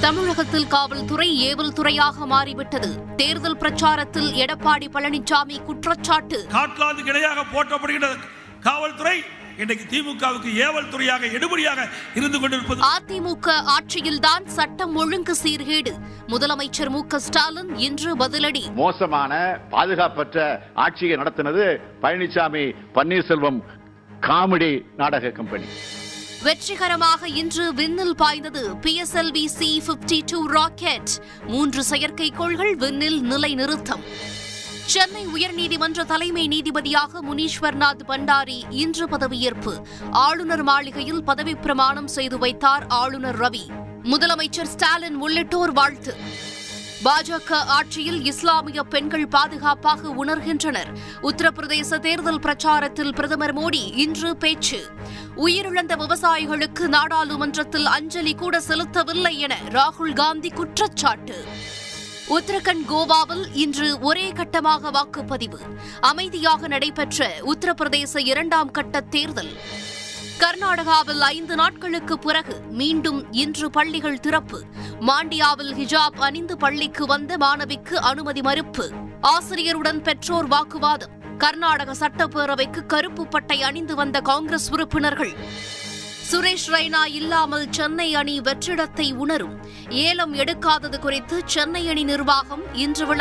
தமிழகத்தில் காவல்துறை ஏவல் துறையாக மாறிவிட்டது. தேர்தல் பிரச்சாரத்தில் எடப்பாடி பழனிசாமி குற்றச்சாட்டு. காட்லாந்துக்கு இணையாக போற்றப்படுகின்ற காவல்துறை இன்றைக்கு திமுகவுக்கு ஏவல் துறையாக எடுபடியாக இருந்து கொண்டிருப்பது. அதிமுக ஆட்சியில்தான் சட்டம் ஒழுங்கு சீர்கேடு. முதலமைச்சர் மு க ஸ்டாலின் இன்று பதிலடி. மோசமான பாதுகாப்பற்ற ஆட்சியை நடத்தினது பழனிசாமி பன்னீர்செல்வம் காமெடி நாடக கம்பெனி. வெற்றிகரமாக இன்று விண்ணில் பாய்ந்தது PSLV C fifty two rocket. மூன்று செயற்கைக்கோள்கள் விண்ணில் நிலைநிறுத்தம். சென்னை உயர்நீதிமன்ற தலைமை நீதிபதியாக முனீஸ்வர்நாத் பண்டாரி இன்று பதவியேற்பு. ஆளுநர் மாளிகையில் பதவிப்பிரமாணம் செய்து வைத்தார் ஆளுநர் ரவி. முதலமைச்சர் ஸ்டாலின் உள்ளிட்டோர் வாழ்த்து. பாஜக ஆட்சியில் இஸ்லாமிய பெண்கள் பாதுகாப்பாக உணர்கின்றனர். உத்தரப்பிரதேச தேர்தல் பிரச்சாரத்தில் பிரதமர் மோடி இன்று பேச்சு. உயிரிழந்த விவசாயிகளுக்கு நாடாளுமன்றத்தில் அஞ்சலி கூட செலுத்தவில்லை என ராகுல் காந்தி குற்றச்சாட்டு. உத்தரகண்ட் கோவாவில் இன்று ஒரே கட்டமாக வாக்குப்பதிவு. அமைதியாக நடைபெற்ற உத்தரப்பிரதேச இரண்டாம் கட்ட தேர்தல். கர்நாடகாவில் ஐந்து நாட்களுக்கு பிறகு மீண்டும் இன்று பள்ளிகள் திறப்பு. மாண்டியாவில் ஹிஜாப் அணிந்து பள்ளிக்கு வந்த மாணவிக்கு அனுமதி மறுப்பு. ஆசிரியருடன் பெற்றோர் வாக்குவாதம். கர்நாடக சட்டப்பேரவைக்கு கருப்பு பட்டை அணிந்து வந்த காங்கிரஸ் உறுப்பினர்கள். சுரேஷ் ரெய்னா இல்லாமல் சென்னை அணி வெற்றிடத்தை உணரும். ஏலம் எடுக்காதது குறித்து சென்னை அணி நிர்வாகம் இன்று